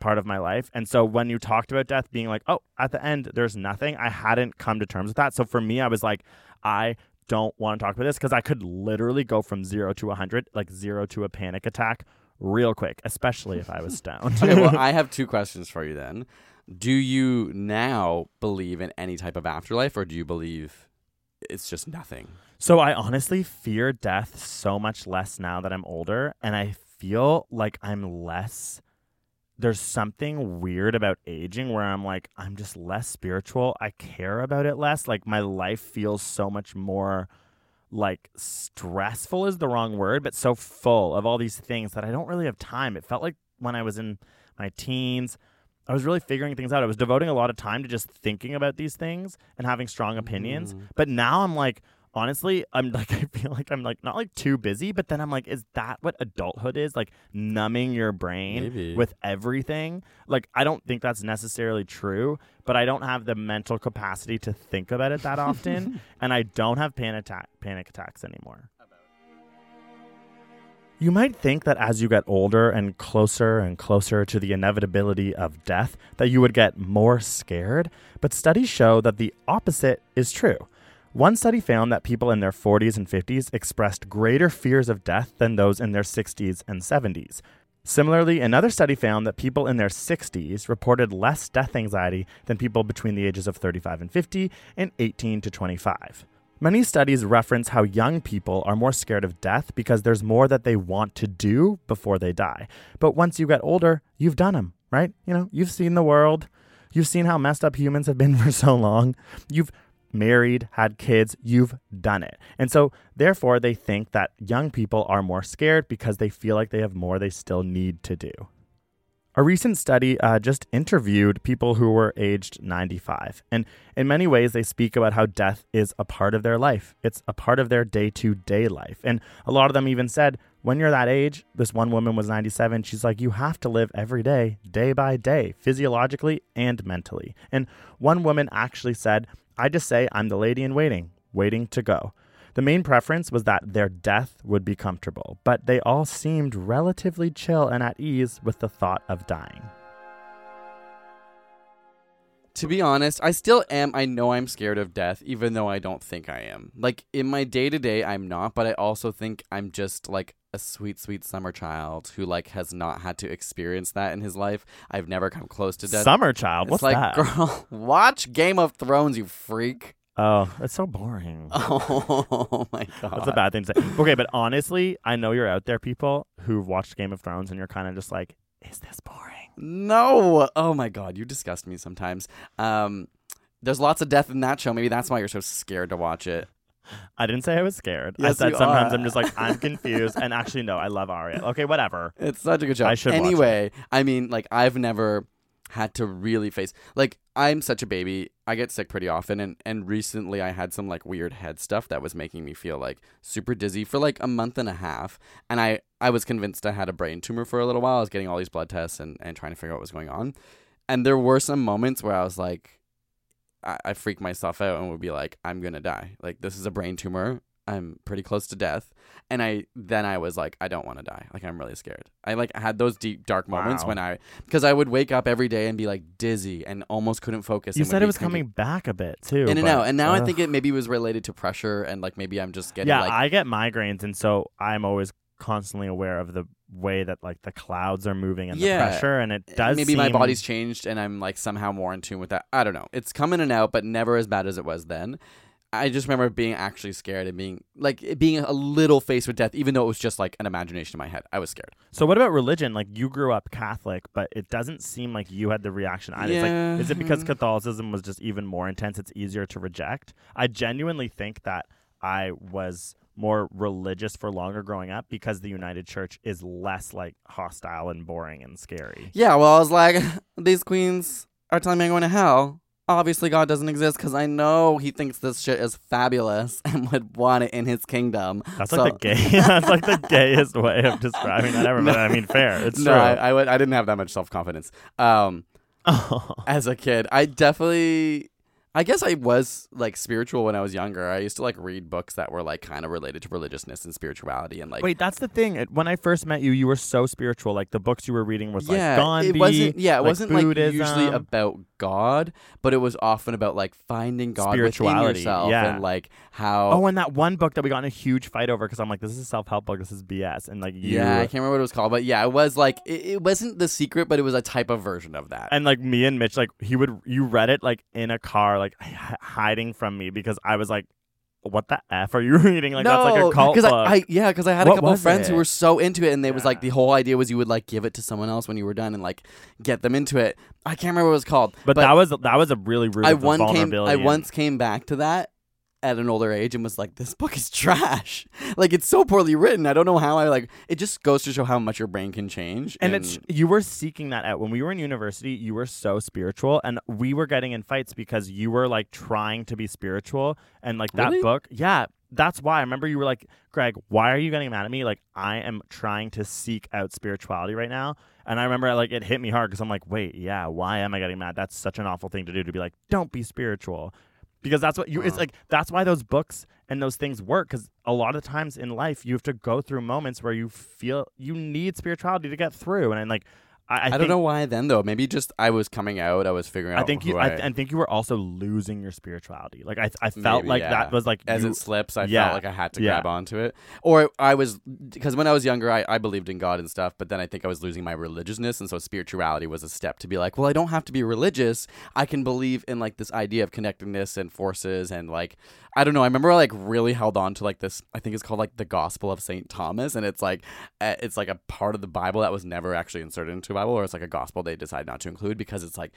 part of my life. And so when you talked about death being like, oh, at the end, there's nothing, I hadn't come to terms with that. So for me, I was like, I don't want to talk about this because I could literally go from zero to 100, like zero to a panic attack real quick, especially if I was stoned. okay, well, I have two questions for you then. Do you now believe in any type of afterlife, or do you believe it's just nothing? So I honestly fear death so much less now that I'm older, and I feel like I'm less. There's something weird about aging where I'm like, I'm just less spiritual. I care about it less. Like my life feels so much more like stressful is the wrong word, but so full of all these things that I don't really have time. It felt like when I was in my teens, I was really figuring things out. I was devoting a lot of time to just thinking about these things and having strong opinions. Mm. But now I'm like, honestly, I'm like, I feel like I'm like not like too busy, but then I'm like, is that what adulthood is? Like numbing your brain Maybe. with everything? Like, I don't think that's necessarily true, but I don't have the mental capacity to think about it that often. and I don't have panic, attack, panic attacks anymore. You might think that as you get older and closer and closer to the inevitability of death, that you would get more scared, but studies show that the opposite is true. One study found that people in their 40s and 50s expressed greater fears of death than those in their 60s and 70s. Similarly, another study found that people in their 60s reported less death anxiety than people between the ages of 35 and 50 and 18 to 25. Many studies reference how young people are more scared of death because there's more that they want to do before they die. But once you get older, you've done them, right? You know, you've seen the world. You've seen how messed up humans have been for so long. You've married, had kids, you've done it. And so, therefore, they think that young people are more scared because they feel like they have more they still need to do. A recent study uh, just interviewed people who were aged 95. And in many ways, they speak about how death is a part of their life. It's a part of their day to day life. And a lot of them even said, when you're that age, this one woman was 97. She's like, you have to live every day, day by day, physiologically and mentally. And one woman actually said, I just say I'm the lady in waiting, waiting to go. The main preference was that their death would be comfortable, but they all seemed relatively chill and at ease with the thought of dying. To be honest, I still am. I know I'm scared of death, even though I don't think I am. Like in my day to day, I'm not, but I also think I'm just like a sweet, sweet summer child who like has not had to experience that in his life. I've never come close to death. Summer child, it's what's like, that? girl, watch Game of Thrones, you freak. Oh, that's so boring. Oh my god, That's a bad thing to say. Okay, but honestly, I know you're out there, people who've watched Game of Thrones, and you're kind of just like, is this boring? No. Oh my god, you disgust me sometimes. Um, there's lots of death in that show. Maybe that's why you're so scared to watch it. I didn't say I was scared. I said sometimes are. I'm just like, I'm confused. and actually, no, I love Arya. Okay, whatever. It's such a good show. I should. Anyway, I mean, like I've never had to really face like I'm such a baby. I get sick pretty often and and recently I had some like weird head stuff that was making me feel like super dizzy for like a month and a half and I I was convinced I had a brain tumor for a little while. I was getting all these blood tests and and trying to figure out what was going on. And there were some moments where I was like I, I freaked myself out and would be like, I'm gonna die. Like this is a brain tumor. I'm pretty close to death. And I then I was like, I don't want to die. Like I'm really scared. I like had those deep dark moments Wow. when I because I would wake up every day and be like dizzy and almost couldn't focus. You said it was thinking- coming back a bit too. and out. And now I think it maybe was related to pressure and like maybe I'm just getting yeah, like I get migraines, and so I'm always constantly aware of the way that like the clouds are moving and Yeah. the pressure, and it does. maybe my body's changed and I'm like somehow more in tune with that. I don't know. It's coming in and out, but never as bad as it was then. I just remember being actually scared and being like being a little faced with death, even though it was just like an imagination in my head. I was scared. So what about religion? Like you grew up Catholic, but it doesn't seem like you had the reaction. either. It's Yeah. like, is it because Catholicism was just even more intense? It's easier to reject. I genuinely think that I was more religious for longer growing up because the United Church is less like hostile and boring and scary. Yeah, well, I was like, these queens are telling me I'm going to hell. Obviously, God doesn't exist because I know He thinks this shit is fabulous and would want it in His kingdom. That's So- like the gay. that's like the gayest way of describing that ever. But I mean, fair. It's no, true. I, I, would, I didn't have that much self confidence. Um, as a kid, I definitely. I guess I was like spiritual when I was younger. I used to like read books that were like kind of related to religiousness and spirituality and like Wait, that's the thing. When I first met you, you were so spiritual. Like the books you were reading was yeah, like Gandhi. it wasn't yeah, it like wasn't like usually about God, but it was often about like finding God within yourself yeah. and like how Oh, and that one book that we got in a huge fight over because I'm like, this is a self help book. This is BS. And like you, Yeah, I can't remember what it was called, but yeah, it was like it, it wasn't the secret, but it was a type of version of that. and like me and Mitch, like he would, you read it like in a car, like h- hiding from me because I was like, what the f are you reading? Like that's like a cult because book. I, I yeah, because I had a What couple was friends who were so into it, and they was like the whole idea was you would like give it to someone else when you were done and like get them into it. I can't remember what it was called, but, that was that was a really rude. I of one came I once came back to that at an older age and was like, this book is trash. like it's so poorly written. I don't know how I like. It just goes to show how much your brain can change. And it's you were seeking that out when we were in university. You were so spiritual, and we were getting in fights because you were like trying to be spiritual, and like that Really? book. Yeah, that's why I remember you were like, Greg, why are you getting mad at me? Like I am trying to seek out spirituality right now, and I remember like it hit me hard because I'm like, wait, yeah, why am I getting mad? That's such an awful thing to do to be like, don't be spiritual. Because that's what you. It's Uh. like that's why those books and those things work. Because a lot of times in life, you have to go through moments where you feel you need spirituality to get through. And, like, I, I, I, think, don't know why then though. Maybe just I was coming out. I was figuring out. I think you. I, I, think you were also losing your spirituality. Like I, I felt Maybe, like yeah. that was like as you, it slips, I yeah, felt like I had to yeah. grab onto it. Or I was because when I was younger, I, I believed in God and stuff. But then I think I was losing my religiousness, and so spirituality was a step to be like, well, I don't have to be religious. I can believe in like this idea of connectedness and forces, and like I don't know. I remember I like really held on to like this. I think it's called like the Gospel of Saint Thomas, and it's like uh, it's like a part of the Bible that was never actually inserted into Bible, or it's like a gospel they decide not to include because it's like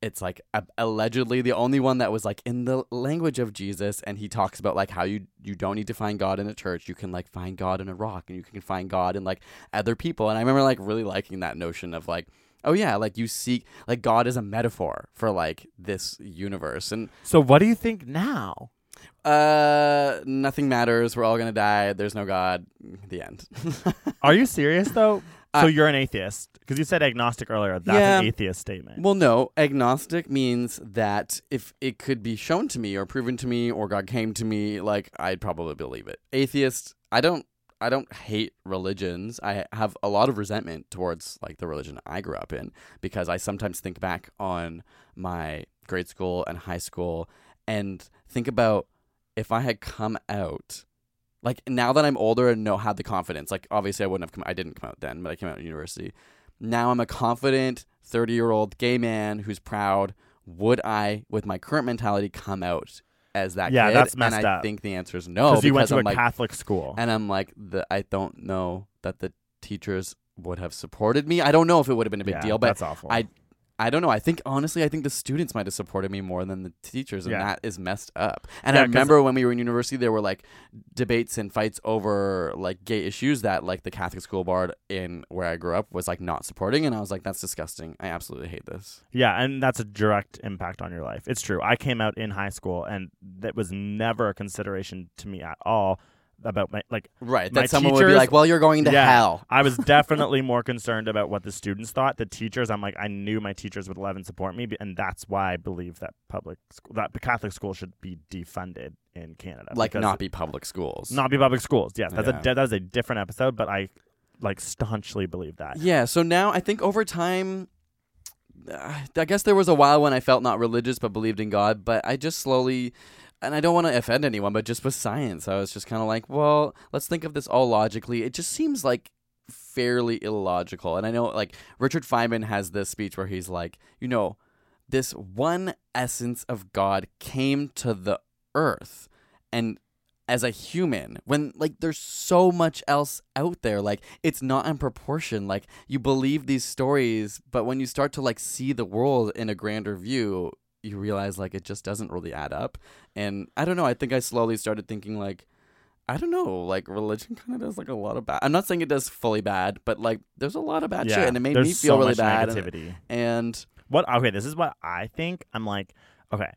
it's like a- allegedly the only one that was like in the language of Jesus and he talks about like how you you don't need to find God in a church. You can like find God in a rock and you can find God in like other people. And I remember like really liking that notion of like oh yeah like you seek like God is a metaphor for like this universe. And So what do you think now? uh nothing matters. We're all going to die. There's no God. The end. Are you serious though? So you're an atheist because you said agnostic earlier. That's Yeah. an atheist statement. Well, no. Agnostic means that if it could be shown to me or proven to me or God came to me, like I'd probably believe it. Atheist, I don't I don't hate religions. I have a lot of resentment towards like the religion I grew up in because I sometimes think back on my grade school and high school and think about if I had come out like now that I'm older and know had the confidence, like obviously I wouldn't have come I didn't come out then, but I came out in university. Now I'm a confident 30 year old gay man who's proud. Would I, with my current mentality, come out as that Yeah, kid? that's messed and I up. think the answer is no. Because you went to I'm a like, Catholic school. and I'm like, the I don't know that the teachers would have supported me. I don't know if it would have been a big yeah, deal, but that's awful. I I don't know. I think honestly, I think the students might have supported me more than the teachers, and Yeah. that is messed up. And Yeah, I remember when we were in university, there were like debates and fights over like gay issues that like the Catholic school board in where I grew up was like not supporting, and I was like, that's disgusting. I absolutely hate this. Yeah, and that's a direct impact on your life. It's true. I came out in high school, and that was never a consideration to me at all. About my like Right. That someone would be like, well, you're going to yeah, hell. I was definitely more concerned about what the students thought. The teachers, I'm like, I knew my teachers would love and support me, and that's why I believe that public school, that Catholic school should be defunded in Canada. Like, not be public schools. not be public schools. Yes, that's Yeah. a that was a different episode, but I like staunchly believe that. Yeah, so now I think over time, uh, I guess there was a while when I felt not religious but believed in God, but I just slowly, and I don't want to offend anyone, but just with science, I was just kind of like, well, let's think of this all logically. It just seems like fairly illogical. And I know, like, Richard Feynman has this speech where he's like, you know, this one essence of God came to the earth and as a human when like there's so much else out there like it's not in proportion like you believe these stories but when you start to like see the world in a grander view you realize like it just doesn't really add up and i don't know i think i slowly started thinking like i don't know like religion kind of does like a lot of bad i'm not saying it does fully bad but like there's a lot of bad shit and it made me feel so really bad and, Negativity. and What? Okay, this is what I think. I'm like, okay,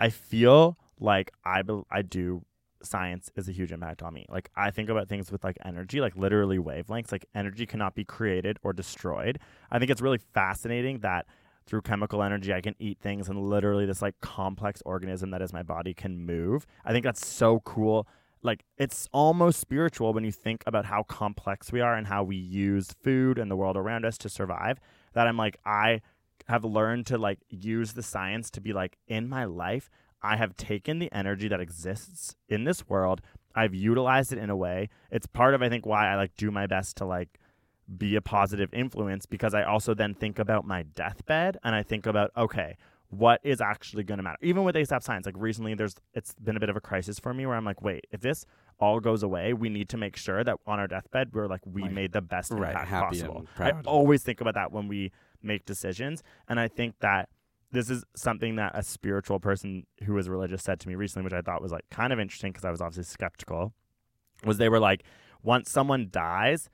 I feel like I bel I do science is a huge impact on me. Like I think about things with like energy, like literally wavelengths. Like energy cannot be created or destroyed. I think it's really fascinating that through chemical energy I can eat things and literally this like complex organism that is my body can move. I think that's so cool. Like it's almost spiritual when you think about how complex we are and how we use food and the world around us to survive. That I'm like I have learned to like use the science to be like in my life I have taken the energy that exists in this world I've utilized it in a way it's part of I think why I like do my best to like be a positive influence because I also then think about my deathbed and I think about okay what is actually going to matter even with ASAP science like recently there's it's been a bit of a crisis for me where I'm like wait if this all goes away we need to make sure that on our deathbed we're like we Like, made the best right, impact possible I always think about that when we make decisions. And I think that this is something that a spiritual person who was religious said to me recently, which I thought was like kind of interesting because I was obviously skeptical. Was they were like, once someone dies,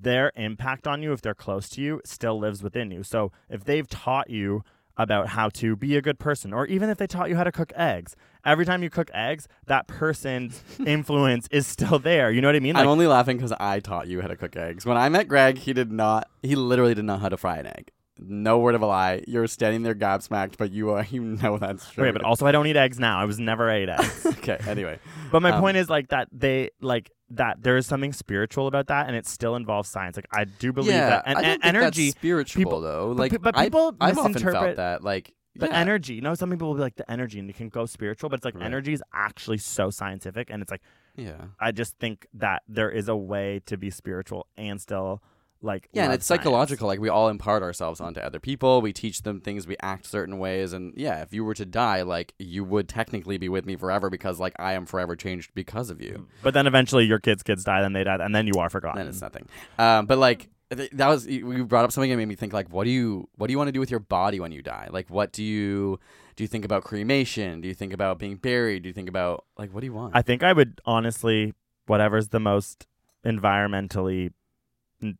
their impact on you, if they're close to you, still lives within you. So if they've taught you about how to be a good person, or even if they taught you how to cook eggs, every time you cook eggs, that person's influence is still there. You know what I mean? I'm only laughing because I taught you how to cook eggs. When I met Greg, he did not. He literally did not know how to fry an egg. No word of a lie. You're standing there gobsmacked, but you are. You know that's true. Okay, but also I don't eat eggs now. I was never ate eggs. okay. Anyway, But my Um, point is like that they like that there is something spiritual about that, and it still involves science. Like I do believe yeah, that, and, I don't energy, that's spiritual people- though. Like, but I- people I've often felt that. Like the yeah. energy. You know, some people will be like the energy, and it can go spiritual, but it's like Right. energy is actually so scientific, and it's like Yeah. I just think that there is a way to be spiritual and still like Yeah, and it's science. psychological. Like we all impart ourselves onto other people. We teach them things. We act certain ways, and yeah, if you were to die, like you would technically be with me forever because like I am forever changed because of you. But then eventually your kids' kids die, then they die, and then you are forgotten. then it's nothing. Um, but like that was you brought up something that made me think like, what do you what do you want to do with your body when you die? Like, what do you do? You think about cremation? Do you think about being buried? Do you think about like what do you want? I think I would honestly whatever's the most environmentally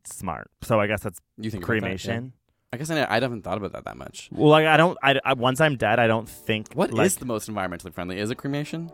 smart. So I guess that's you think about that? Yeah. cremation. I guess I, I haven't thought about that that much. Well, like I don't. I, I once I'm dead, I don't think. What is like, the most environmentally friendly? Is it cremation?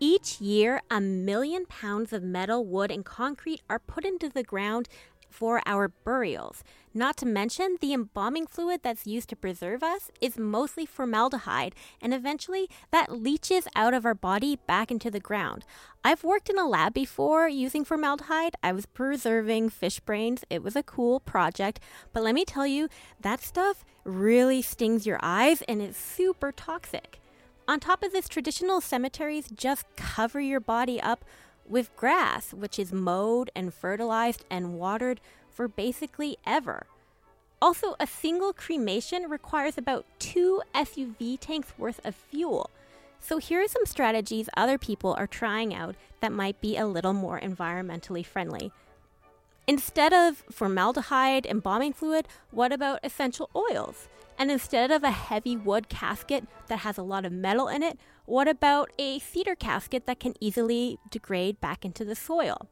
Each year, a million pounds of metal, wood, and concrete are put into the ground for our burials. Not to mention, the embalming fluid that's used to preserve us is mostly formaldehyde, and eventually that leaches out of our body back into the ground. I've worked in a lab before using formaldehyde. I was preserving fish brains. It was a cool project, but let me tell you, that stuff really stings your eyes and is super toxic. On top of this, traditional cemeteries just cover your body up with grass, which is mowed and fertilized and watered for basically ever. Also, a single cremation requires about two SUV tanks worth of fuel. So, here are some strategies other people are trying out that might be a little more environmentally friendly. Instead of formaldehyde embalming fluid, what about essential oils? And instead of a heavy wood casket that has a lot of metal in it, what about a cedar casket that can easily degrade back into the soil?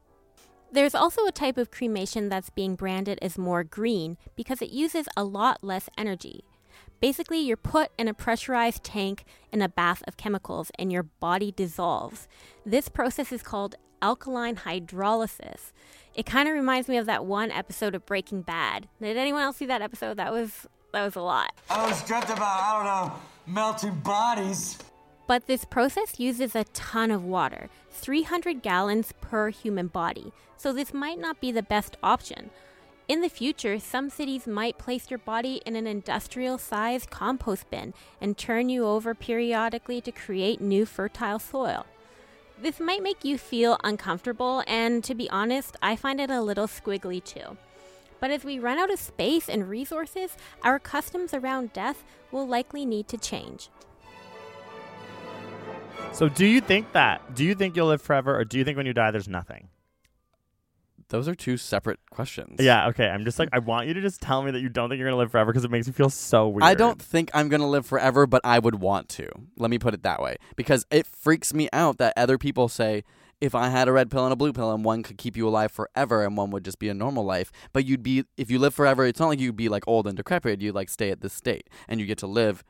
There's also a type of cremation that's being branded as more green because it uses a lot less energy. Basically, you're put in a pressurized tank in a bath of chemicals and your body dissolves. This process is called alkaline hydrolysis. It kind of reminds me of that one episode of Breaking Bad. Did anyone else see that episode? That was that was a lot. I was dreamt about, I don't know, melting bodies. But this process uses a ton of water, 300 gallons per human body. So this might not be the best option. In the future, some cities might place your body in an industrial sized compost bin and turn you over periodically to create new fertile soil. This might make you feel uncomfortable, and to be honest, I find it a little squiggly too. But as we run out of space and resources, our customs around death will likely need to change. So, do you think that? Do you think you'll live forever, or do you think when you die there's nothing? Those are two separate questions. Yeah. Okay. I'm just like I want you to just tell me that you don't think you're gonna live forever because it makes me feel so weird. I don't think I'm going to live forever, but I would want to. Let me put it that way. Because it freaks me out that other people say, if I had a red pill and a blue pill and one could keep you alive forever and one would just be a normal life, but you'd be, if you live forever, it's not like you'd be like old and decrepit. You'd like stay at this state and you get to live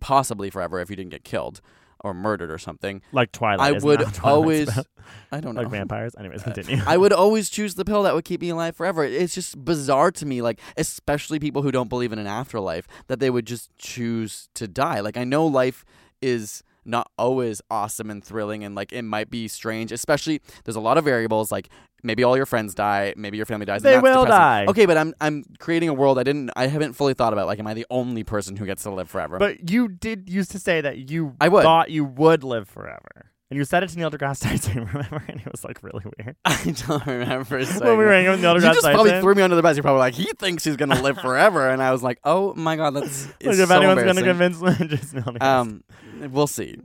possibly forever if you didn't get killed or murdered or something. like Twilight. I would that what Twilight's always, about? I don't know. like vampires. Anyways, uh, continue. I would always choose the pill that would keep me alive forever. It's just bizarre to me, like especially people who don't believe in an afterlife, that they would just choose to die. Like I know life is not always awesome and thrilling and like it might be strange, especially there's a lot of variables like maybe all your friends die, maybe your family dies. and They that's will depressing. die. Okay, but I'm I'm creating a world I didn't I haven't fully thought about. Like am I the only person who gets to live forever? But you did used to say that you I would. thought you would live forever. And you said it to Neil deGrasse Tyson, remember? And it was like really weird. I don't remember when we were hanging with Neil You deGrasse just probably threw me under the bus. You're probably like, he thinks he's gonna live forever, and I was like, oh my god, that's like if so anyone's gonna convince just Neil deGrasse. Um, we'll see,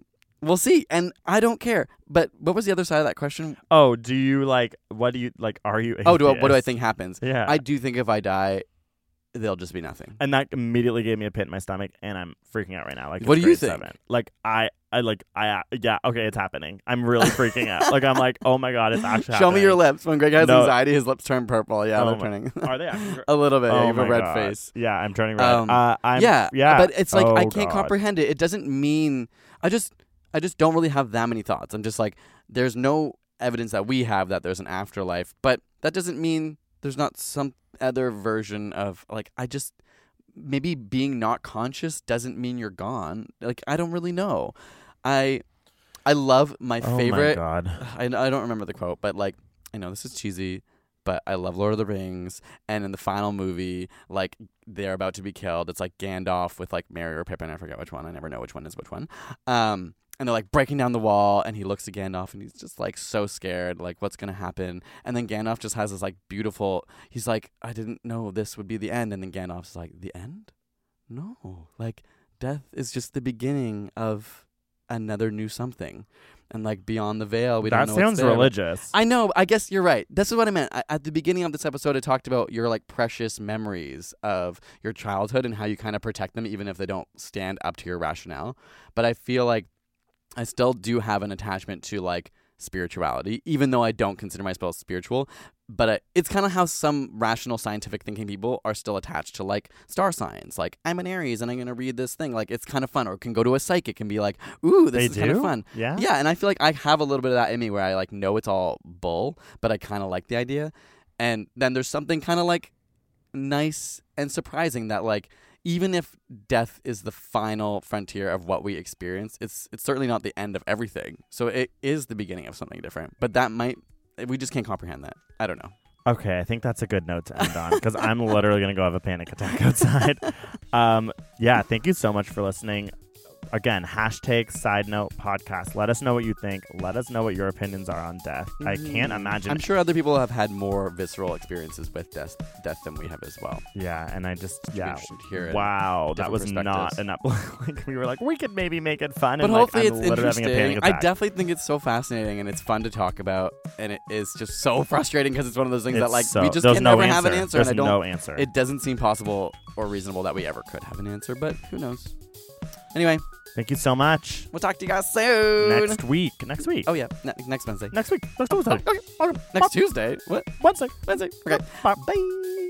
we'll see, and I don't care. But what was the other side of that question? oh, do you like what do you like are you Oh, do I, what do I think happens? Yeah. I do think if I die, there'll just be nothing. and that immediately gave me a pit in my stomach and I'm freaking out right now. Like What do you think? seven. Like I I like I uh, yeah, okay, it's happening. I'm really freaking out. Like I'm like, oh my god, it's actually Show me your lips. When Greg has No. anxiety, his lips turn purple. Yeah, Oh they're my- turning Are they actually a little bit. yeah, oh you have a red God. face. Yeah, I'm turning red. Um, uh, I'm, yeah, yeah, But it's like I Oh, can't God. comprehend it. It doesn't mean I just I just don't really have that many thoughts. I'm just like there's no evidence that we have that there's an afterlife, but that doesn't mean there's not some other version of like I just maybe being not conscious doesn't mean you're gone. Like I don't really know. I I love my Oh favorite my god. I, I don't remember the quote, but like I know this is cheesy, but I love Lord of the Rings. And in the final movie, like they're about to be killed. It's like Gandalf with like Merry or Pippin. I forget which one. I never know which one is which one. Um, and they're like breaking down the wall, and he looks at Gandalf, and he's just like so scared, like what's gonna happen. And then Gandalf just has this like beautiful. He's like, I didn't know this would be the end. And then Gandalf's like, the end? No, like death is just the beginning of another new something. And like beyond the veil, we that don't know. what's sounds religious. I know. I guess you're right. This is what I meant. I, at the beginning of this episode, I talked about your like precious memories of your childhood and how you kind of protect them, even if they don't stand up to your rationale. But I feel like I still do have an attachment to like spirituality, even though I don't consider myself spiritual. But I, it's kind of how some rational, scientific thinking people are still attached to like star signs. Like I'm an Aries and I'm gonna read this thing. Like it's kind of fun, or can go to a psychic and be like, "Ooh, this they is kind of fun." Yeah. Yeah, and I feel like I have a little bit of that in me where I like know it's all bull, but I kind of like the idea. And then there's something kind of like nice and surprising that like even if death is the final frontier of what we experience, it's it's certainly not the end of everything. So it is the beginning of something different. But that might we just can't comprehend that. I don't know. Okay, I think that's a good note to end on because I'm literally gonna go have a panic attack outside. um, yeah, thank you so much for listening. Again, hashtag side note podcast. Let us know what you think. Let us know what your opinions are on death. I can't imagine. Mm-hmm. I'm sure other people have had more visceral experiences with death death than we have as well. Yeah, and I just yeah. interested to hear it. Wow, that was not up. like we were like, we could maybe make it fun. But and like, hopefully I'm it's literally having a interesting. I definitely think it's so fascinating and it's fun to talk about, and it is just so frustrating because it's one of those things that like so- we just can no never have an answer. answer, There's and I don't. no answer. It doesn't seem possible or reasonable that we ever could have an answer, but who knows? Anyway, Thank you so much. we'll talk to you guys soon. Next week. Next week. Oh yeah, ne- next Wednesday. Next week. Next Tuesday. Okay, okay. Next Tuesday. What? Wednesday. Wednesday. Okay. Bye. Bye.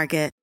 Market.